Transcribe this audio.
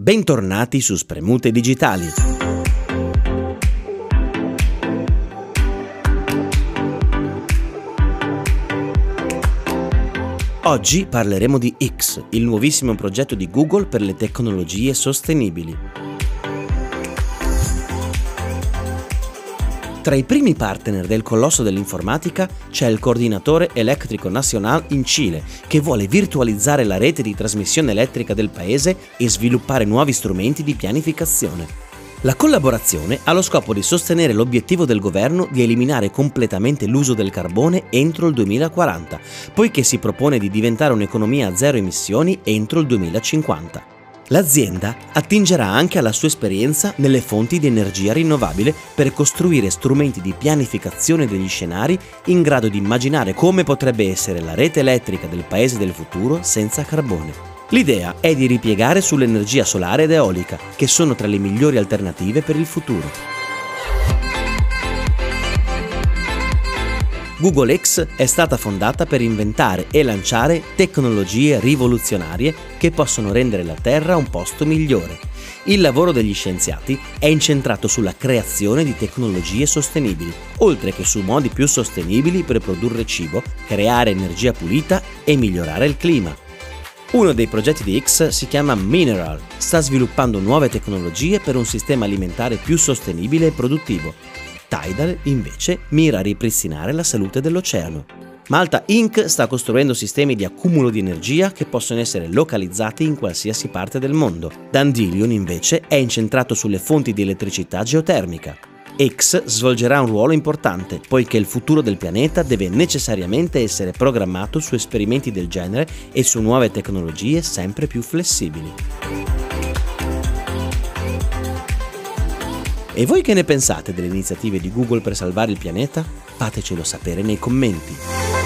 Bentornati su Spremute Digitali. Oggi parleremo di X, il nuovissimo progetto di Google per le tecnologie sostenibili. Tra i primi partner del colosso dell'informatica c'è il coordinatore elettrico nacional in Cile, che vuole virtualizzare la rete di trasmissione elettrica del paese e sviluppare nuovi strumenti di pianificazione. La collaborazione ha lo scopo di sostenere l'obiettivo del governo di eliminare completamente l'uso del carbone entro il 2040, poiché si propone di diventare un'economia a zero emissioni entro il 2050. L'azienda attingerà anche alla sua esperienza nelle fonti di energia rinnovabile per costruire strumenti di pianificazione degli scenari in grado di immaginare come potrebbe essere la rete elettrica del paese del futuro senza carbone. L'idea è di ripiegare sull'energia solare ed eolica, che sono tra le migliori alternative per il futuro. Google X è stata fondata per inventare e lanciare tecnologie rivoluzionarie che possono rendere la Terra un posto migliore. Il lavoro degli scienziati è incentrato sulla creazione di tecnologie sostenibili, oltre che su modi più sostenibili per produrre cibo, creare energia pulita e migliorare il clima. Uno dei progetti di X si chiama Mineral, sta sviluppando nuove tecnologie per un sistema alimentare più sostenibile e produttivo Tidal invece mira a ripristinare la salute dell'oceano. Malta Inc. sta costruendo sistemi di accumulo di energia che possono essere localizzati in qualsiasi parte del mondo. Dandelion invece è incentrato sulle fonti di elettricità geotermica. X svolgerà un ruolo importante, poiché il futuro del pianeta deve necessariamente essere programmato su esperimenti del genere e su nuove tecnologie sempre più flessibili. E voi che ne pensate delle iniziative di Google per salvare il pianeta? Fatecelo sapere nei commenti.